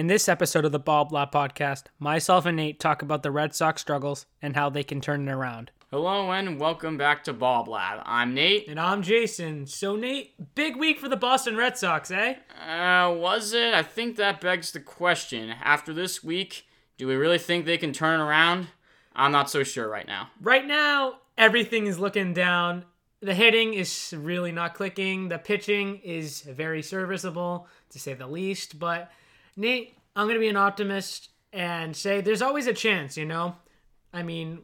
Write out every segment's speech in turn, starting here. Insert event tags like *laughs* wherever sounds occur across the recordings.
In this episode of the Ball Blab podcast, myself and Nate talk about the Red Sox struggles and how they can turn it around. Hello and welcome back to Ball Blab. I'm Nate. And I'm Jason. So, Nate, big week for the Boston Red Sox, eh? Uh, was it? I think that begs the question. After this week, do we really think they can turn it around? I'm not so sure right now. Right now, everything is looking down. The hitting is really not clicking. The pitching is very serviceable, to say the least. But, Nate, I'm going to be an optimist and say there's always a chance, you know? I mean,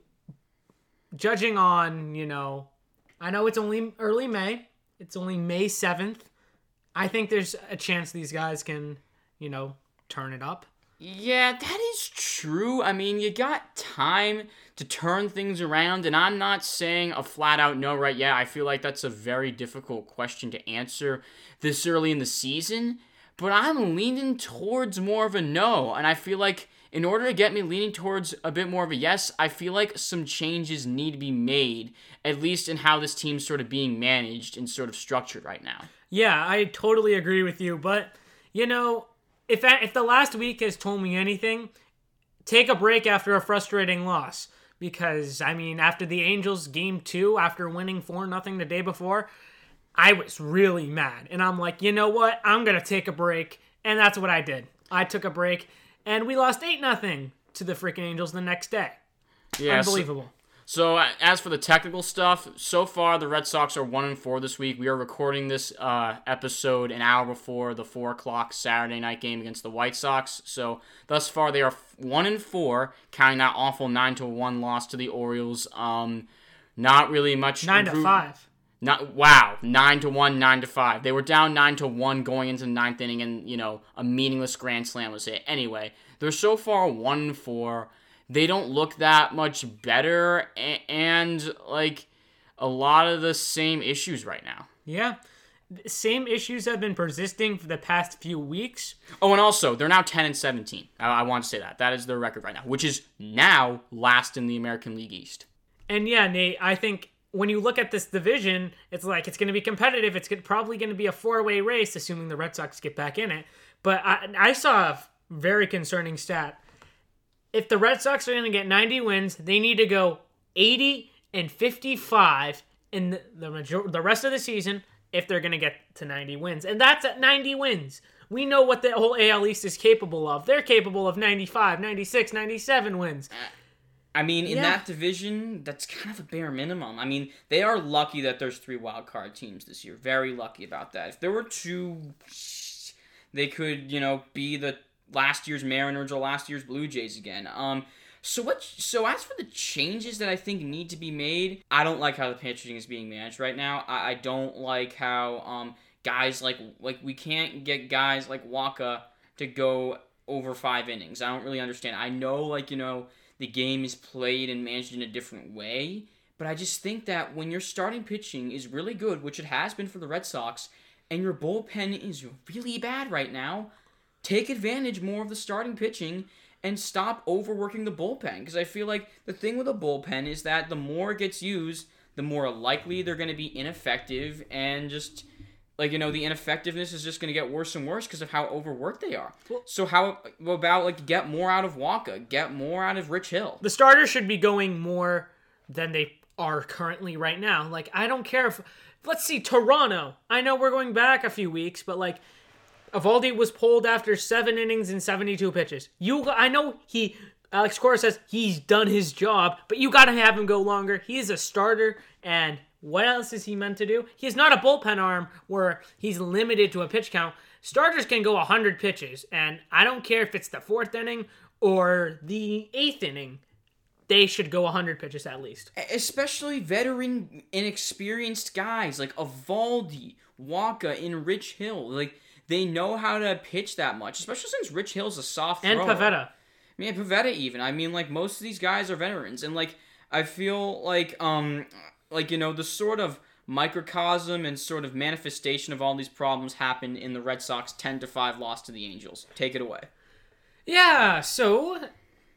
judging on, you know, I know it's only early May. It's only May 7th. I think there's a chance these guys can, you know, turn it up. Yeah, that is true. I mean, you got time to turn things around, and I'm not saying a flat out no right yet. I feel like that's a very difficult question to answer this early in the season, but I'm leaning towards more of a no, and I feel like in order to get me leaning towards a bit more of a yes, I feel like some changes need to be made, at least in how this team's sort of being managed and sort of structured right now. Yeah, I totally agree with you, but you know, if if the last week has told me anything, take a break after a frustrating loss because I mean, after the Angels game 2 after winning 4 nothing the day before, I was really mad. And I'm like, "You know what? I'm going to take a break." And that's what I did. I took a break and we lost 8 nothing to the freaking Angels the next day. Yeah, Unbelievable. So uh, as for the technical stuff, so far the Red Sox are one and four this week. We are recording this uh, episode an hour before the four o'clock Saturday night game against the White Sox. So thus far they are one and four, counting that awful nine to one loss to the Orioles. Um, not really much. 9 to improve- 5. Not wow, nine to one, nine to five. They were down nine to one going into the ninth inning, and you know a meaningless grand slam was hit. Anyway, they're so far one and four they don't look that much better and like a lot of the same issues right now. Yeah. Same issues have been persisting for the past few weeks. Oh, and also they're now 10 and 17. I, I want to say that. That is their record right now, which is now last in the American League East. And yeah, Nate, I think when you look at this division, it's like it's going to be competitive. It's probably going to be a four-way race, assuming the Red Sox get back in it. But I, I saw a very concerning stat. If the Red Sox are going to get 90 wins, they need to go 80 and 55 in the the, major- the rest of the season if they're going to get to 90 wins. And that's at 90 wins. We know what the whole AL East is capable of. They're capable of 95, 96, 97 wins. Uh, I mean, in Yeah. that division, that's kind of a bare minimum. I mean, they are lucky that there's three wild card teams this year. Very lucky about that. If there were two, they could, you know, be the last year's Mariners or last year's Blue Jays again. Um, so what? So as for the changes that I think need to be made, I don't like how the pitching is being managed right now. I, I don't like how um guys like like we can't get guys like Wacha to go over five innings. I don't really understand. I know like you know the game is played and managed in a different way. But I just think that when your starting pitching is really good, which it has been for the Red Sox, and your bullpen is really bad right now, take advantage more of the starting pitching and stop overworking the bullpen. Because I feel like the thing with a bullpen is that the more it gets used, the more likely they're going to be ineffective and just like you know the ineffectiveness is just going to get worse and worse because of how overworked they are. so how about like get more out of Wacha, get more out of Rich Hill? the starters should be going more than they are currently right now. Like I don't care if let's see Toronto. I know we're going back a few weeks, but like Eovaldi was pulled after 7 innings and 72 pitches. You I know he Alex Cora says he's done his job, but you got to have him go longer. He is a starter and what else is he meant to do? He's not a bullpen arm where he's limited to a pitch count. Starters can go 100 pitches, and I don't care if it's the fourth inning or the eighth inning they should go 100 pitches at least. especially veteran inexperienced guys like Eovaldi, Wacha, and Rich Hill. Like they know how to pitch that much, especially since Rich Hill's a soft And thrower. Pivetta. I mean, Pivetta even. I mean, like most of these guys are veterans, and like I feel like um like you know the sort of microcosm and sort of manifestation of all these problems happened in the Red Sox 10 to 5 loss to the Angels. Take it away. Yeah, so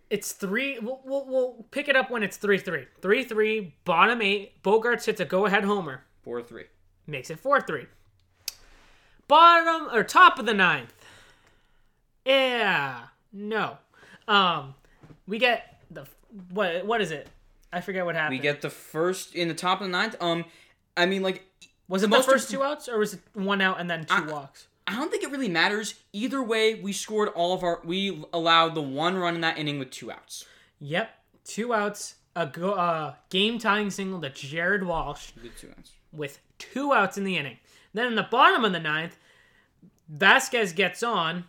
it's three. We'll, we'll, we'll pick it up when it's 3 3. 3 3, bottom eight. Bogaerts hits a go ahead homer. 4 3. Makes it 4 3. Bottom or top of the ninth. Yeah, no. Um, we get the what? What is it? I forget what happened. We get the first in the top of the ninth. Um, I mean, like, was it the first two outs or was it one out and then two I- walks? I don't think it really matters. Either way, we scored all of our. We allowed the one run in that inning with two outs. Yep, two outs. A go, uh, game tying single to Jared Walsh With two outs. with two outs in the inning. Then in the bottom of the ninth, Vazquez gets on,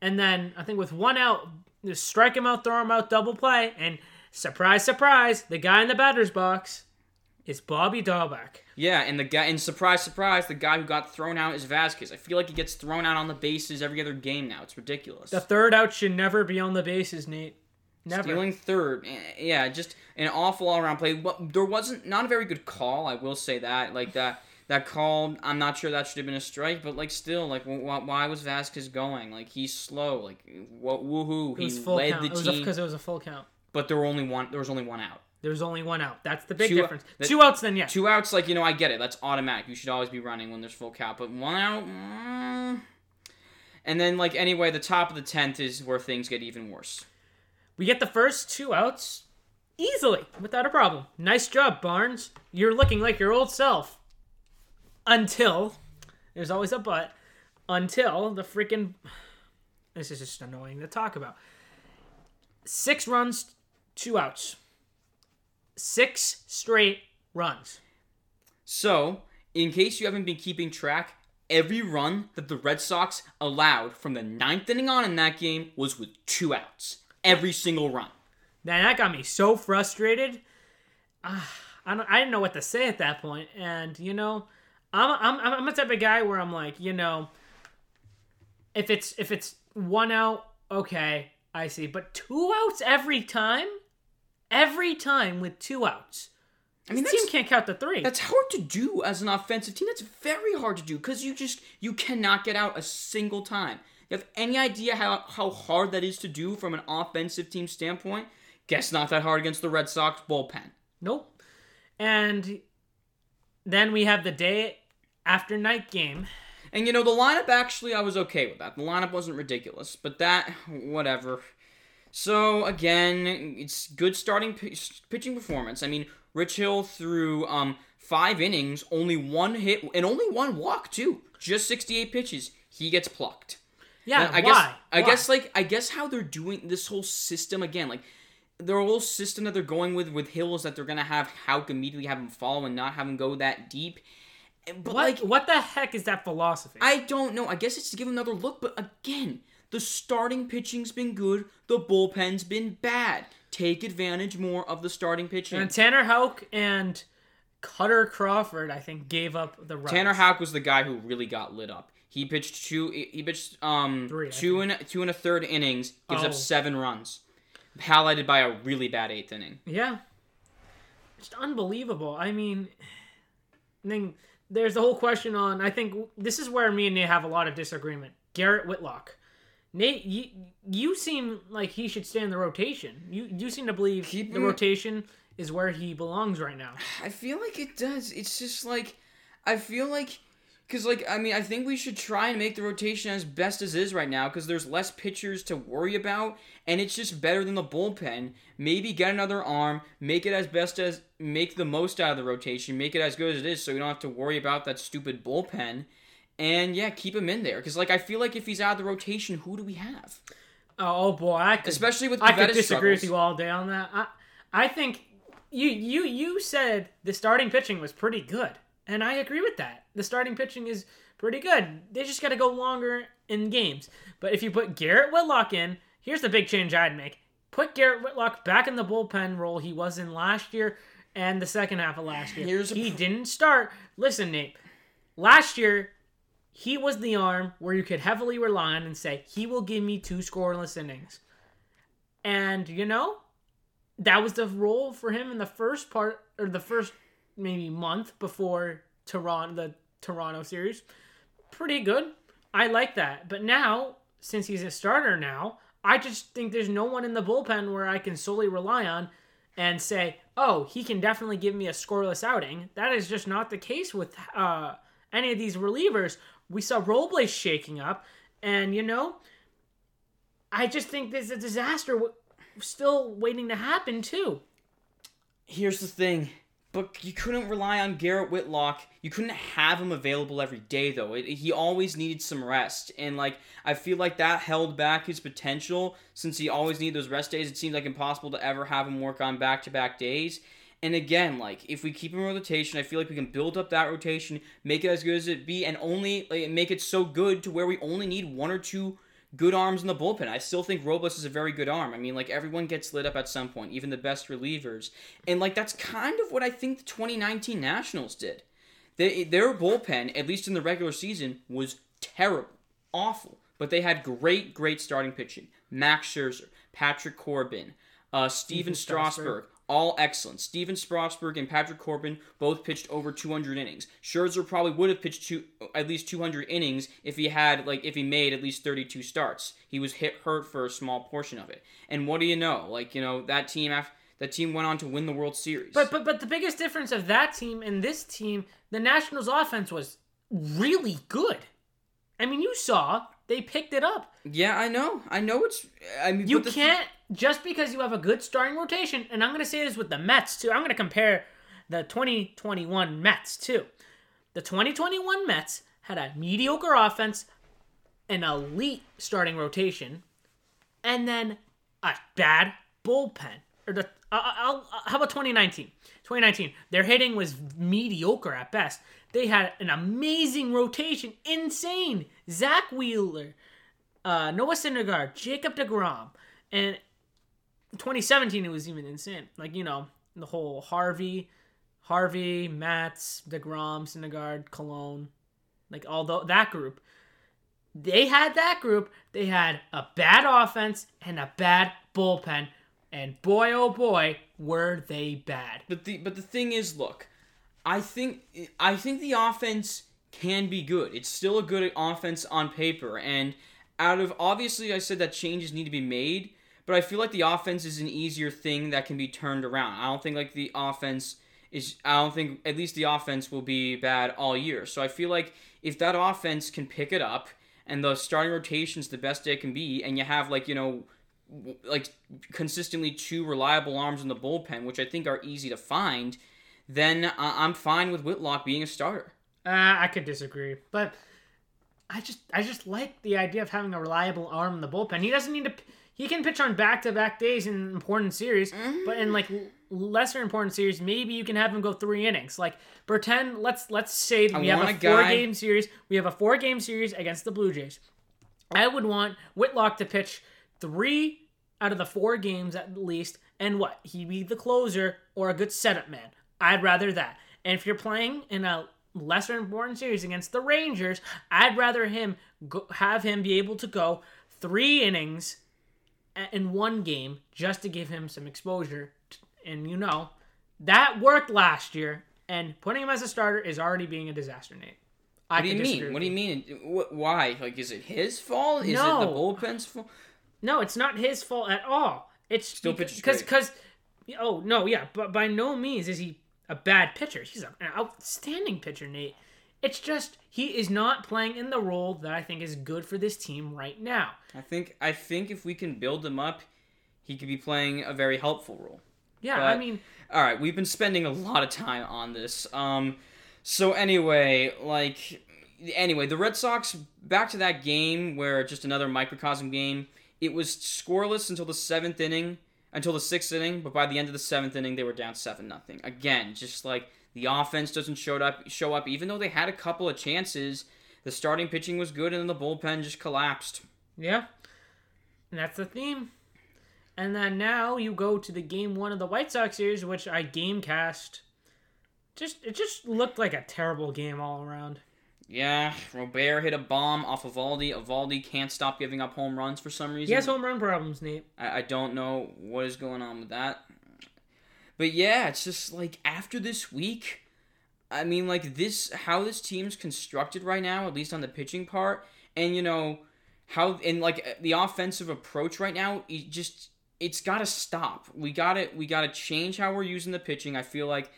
and then I think with one out, strike him out, throw him out, double play, and surprise, surprise, the guy in the batter's box is Bobby Dalbec. Yeah, and the guy, and surprise, surprise, the guy who got thrown out is Vazquez. I feel like he gets thrown out on the bases every other game now. It's ridiculous. The third out should never be on the bases, Nate. Never. Stealing third, eh, yeah, just an awful all-around play. But there wasn't not a very good call. I will say that. Like that, that call. I'm not sure that should have been a strike, but like still, like wh- wh- why was Vazquez going? Like he's slow. Like wh- woohoo, he led count. the team, because it was a full count. But there were only one. There was only one out. There was only one out. That's the big Two- difference. the- Two outs, then yeah. Two outs, like you know, I get it. That's automatic. You should always be running when there's full count. But one out, mm. and then like anyway, the top of the tenth is where things get even worse. We get the first two outs easily, without a problem. Nice job, Barnes. You're looking like your old self. Until, there's always a but, until the freaking. *sighs* This is just annoying to talk about. Six runs, two outs. Six straight runs. So, in case you haven't been keeping track, every run that the Red Sox allowed from the ninth inning on in that game was with two outs. Every single run. Man, that got me so frustrated. Ah, I don't, I didn't know what to say at that point, and you know, I'm I'm I'm the type of guy where I'm like, you know, if it's if it's one out, okay, I see, but two outs every time, every time with two outs. I mean, The team can't count the three. that's hard to do as an offensive team. That's very hard to do because you just you cannot get out a single time. You have any idea how how hard that is to do from an offensive team standpoint? Guess not that hard against the Red Sox bullpen. Nope. And then we have the day after night game. And you know, the lineup actually, I was okay with that. The lineup wasn't ridiculous, but that, whatever. So, again, it's good starting p- pitching performance. I mean, Rich Hill threw um, five innings, only one hit, and only one walk, too. Just 68 pitches. He gets plucked. Yeah, I why? guess I Why? guess like I guess how they're doing this whole system again, like their whole system that they're going with with Hill is that they're gonna have Houck immediately have him follow and not have him go that deep. But what like what the heck is that philosophy? I don't know. I guess it's to give him another look, but again, the starting pitching's been good, the bullpen's been bad. Take advantage more of the starting pitching. And Tanner Houck and Kutter Crawford, I think, gave up the runs. Tanner Houck was the guy who really got lit up. He pitched two. He pitched um Three, two and two and a third innings. Gives Oh. up seven runs, highlighted by a really bad eighth inning. Yeah. Just unbelievable. I mean, then there's the whole question on. I think this is where me and Nate have a lot of disagreement. Garrett Whitlock. Nate, you, you seem like he should stay in the rotation. You you seem to believe Keep the him- rotation is where he belongs right now. I feel like it does. It's just like I feel like because like I mean I think we should try and make the rotation as best as is right now because there's less pitchers to worry about and it's just better than the bullpen. Maybe get another arm, make it as best as make the most out of the rotation, make it as good as it is, so we don't have to worry about that stupid bullpen. And yeah, keep him in there because like I feel like if he's out of the rotation, who do we have? Oh, boy, I could, Especially with I could disagree with you all day on that. I I think you you you said the starting pitching was pretty good, and I agree with that. The starting pitching is pretty good. They just got to go longer in games. But if you put Garrett Whitlock in, here's the big change I'd make: put Garrett Whitlock back in the bullpen role he was in last year and the second half of last year. Here's he didn't start. Listen, Nate. Last year, he was the arm where you could heavily rely on and say, he will give me two scoreless innings. And, you know, that was the role for him in the first part, or the first maybe month before Toronto, the Toronto series. Pretty good. I like that. But now, since he's a starter now, I just think there's no one in the bullpen where I can solely rely on and say, oh, he can definitely give me a scoreless outing. That is just not the case with uh, any of these relievers. We saw Robles shaking up, and you know, I just think there's a disaster still waiting to happen too. Here's the thing. But you couldn't rely on Garrett Whitlock. You couldn't have him available every day, though. It, he always needed some rest. And, like, I feel like that held back his potential since he always needed those rest days. It seemed like impossible to ever have him work on back to back days. And again, like, if we keep him in rotation, I feel like we can build up that rotation, make it as good as it be, and only like, make it so good to where we only need one or two good arms in the bullpen. I still think Robles is a very good arm. I mean, like everyone gets lit up at some point, even the best relievers. And like that's kind of what I think the 2019 Nationals did. They, their bullpen, at least in the regular season, was terrible, awful. But they had great, great starting pitching. Max Scherzer, Patrick Corbin, uh, Steven Strasburg, all excellent. Steven Strasburg and Patrick Corbin both pitched over 200 innings. Scherzer probably would have pitched two, at least 200 innings if he had like if he made at least 32 starts. He was hit hurt for a small portion of it. And what do you know? Like you know that team after that team went on to win the World Series. But but but the biggest difference of that team and this team, the Nationals offense was really good. I mean, you saw they picked it up. yeah, I know. I know it's. I mean, You can't just because you have a good starting rotation, and I'm going to say this with the Mets too. I'm going to compare the 2021 Mets too. The 2021 Mets had a mediocre offense, an elite starting rotation, and then a bad bullpen. Or the I- I'll, I'll, how about 2019? 2019, their hitting was mediocre at best. They had an amazing rotation, insane. Zack Wheeler, uh, Noah Syndergaard, Jacob DeGrom, and 2017 it was even insane. Like you know the whole Harvey, Harvey, Matz, Degrom, Syndergaard, Colon, like all tho- that group. They had that group. They had a bad offense and a bad bullpen, and boy oh boy were they bad. But the but the thing is, look, I think I think the offense can be good. It's still a good offense on paper, and out of obviously I said that changes need to be made, but I feel like the offense is an easier thing that can be turned around. I don't think like the offense is. I don't think at least the offense will be bad all year. So I feel like if that offense can pick it up and the starting rotation's the best it can be, and you have like you know like consistently two reliable arms in the bullpen, which I think are easy to find, then I- I'm fine with Whitlock being a starter. Uh, I could disagree, but I just I just like the idea of having a reliable arm in the bullpen. He doesn't need to. He can pitch on back to back days in important series, but in like lesser important series, maybe you can have him go three innings. Like pretend let's let's say that we have a a four guy- game series. We have a four game series against the Blue Jays. I would want Whitlock to pitch three out of the four games at least, and what he be the closer or a good setup man. I'd rather that. And if you're playing in a lesser important series against the Rangers, I'd rather him go, have him be able to go three innings in one game just to give him some exposure. And you know that worked last year, and putting him as a starter is already being a disaster, Nate. I What do you mean? What do you mean? Why? Like, is it his fault? Is it the bullpen's fault? No, it's not his fault at all. It's Still because pitches because oh no yeah, but by no means is he a bad pitcher. He's an outstanding pitcher, Nate. It's just he is not playing in the role that I think is good for this team right now. I think I think if we can build him up, he could be playing a very helpful role. Yeah, I mean, All right, we've been spending a lot of time on this. Um, so anyway, like, anyway, the Red Sox back to that game where just another microcosm game. It was scoreless until the seventh inning, until the sixth inning, but by the end of the seventh inning, they were down seven nothing. Again, just like the offense doesn't show up, show up, even though they had a couple of chances. The starting pitching was good, and then the bullpen just collapsed. yeah, and that's the theme. And then now you go to the game one of the White Sox series, which I game cast. Just it just looked like a terrible game all around. Yeah, Robert hit a bomb off of Eovaldi. Eovaldi can't stop giving up home runs for some reason. He has home run problems, Nate. I, I don't know what is going on with that. But yeah, it's just like after this week, I mean, like this, how this team's constructed right now, at least on the pitching part, and you know, how, and like the offensive approach right now, it just, it's got to stop. We got to, we got to change how we're using the pitching. I feel like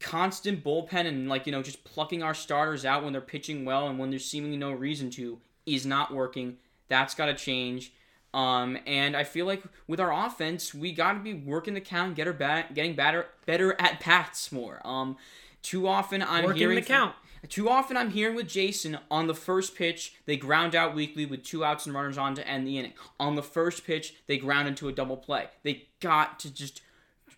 constant bullpen and like, you know, just plucking our starters out when they're pitching well and when there's seemingly no reason to is not working. That's got to change. Um, and I feel like with our offense, we got to be working the count, get our bat, getting better, better at bats more. Um, too often I'm Working hearing the count. too often I'm hearing with Jason on the first pitch, they ground out weekly with two outs and runners on to end the inning. On the first pitch, they ground into a double play. They got to just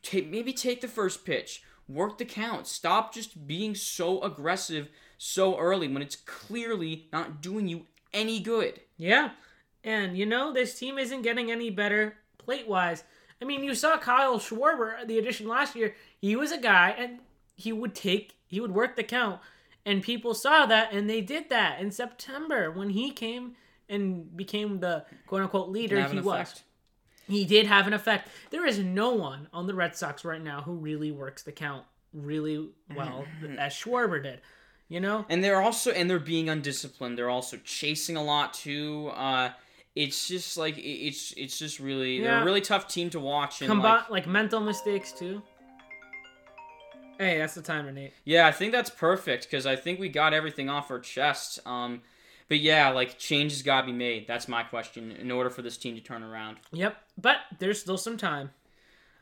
take maybe take the first pitch, work the count, stop just being so aggressive so early when it's clearly not doing you any good. Yeah. And, you know, this team isn't getting any better plate wise. I mean, you saw Kyle Schwarber, the addition last year. He was a guy, and he would take, he would work the count. And people saw that, and they did that in September when he came and became the quote unquote leader he was. effect. He did have an effect. There is no one on the Red Sox right now who really works the count really well as Schwarber did. You know? And they're also and they're being undisciplined. They're also chasing a lot too. Uh, it's just like it's it's just really they're a really tough team to watch. And Combi- like, like mental mistakes too. Hey, that's the timer, Nate. yeah, I think that's perfect because I think we got everything off our chest. Um, but yeah, like changes got to be made. That's my question in order for this team to turn around. Yep, but there's still some time.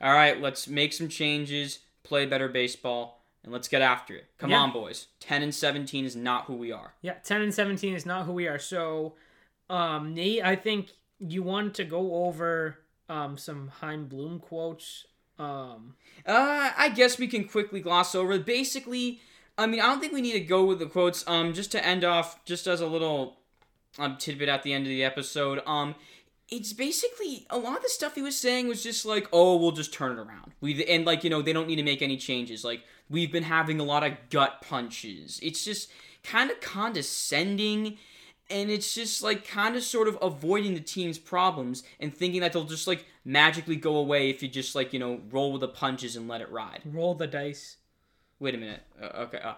All right, let's make some changes, play better baseball, and let's get after it. Come Yeah. on, boys. Ten and seventeen is not who we are. Yeah, ten and seventeen is not who we are. So, um, Nate, I think you want to go over um some Chaim Bloom quotes. Um, Uh, I guess we can quickly gloss over. Basically, I mean, I don't think we need to go with the quotes. Um, just to end off, just as a little um tidbit at the end of the episode. Um, it's basically a lot of the stuff he was saying was just like, oh, we'll just turn it around. We and like you know they don't need to make any changes. Like we've been having a lot of gut punches. It's just kind of condescending. And it's just like kind of sort of avoiding the team's problems and thinking that they'll just like magically go away if you just like, you know, roll with the punches and let it ride. roll the dice. Wait a minute. Uh, okay. Uh,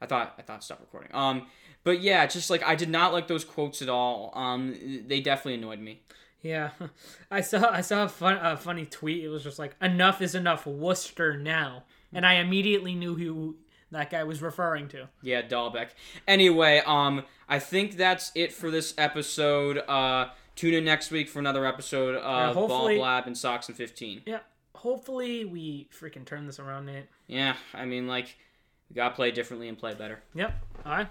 I thought I thought stop recording. Um, but yeah, just like I did not like those quotes at all. Um, they definitely annoyed me. Yeah, *laughs* I saw I saw a, fun, a funny tweet. It was just like enough is enough, Worcester now, and I immediately knew who that guy was referring to. Yeah, Dalbec. Anyway, um, I think that's it for this episode. Uh, tune in next week for another episode of Ball hopefully- Blab and Socks and Fifteen. Yeah, hopefully we freaking turn this around, Nate. Yeah, I mean like we gotta play differently and play better. Yep. All right.